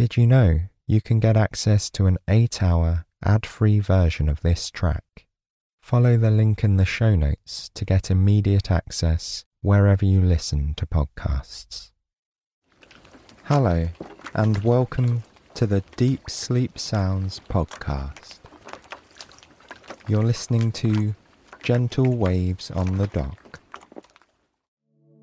Did you know you can get access to an 8 hour ad free version of this track? Follow the link in the show notes to get immediate access wherever you listen to podcasts. Hello, and welcome to the Deep Sleep Sounds podcast. You're listening to Gentle Waves on the Dock.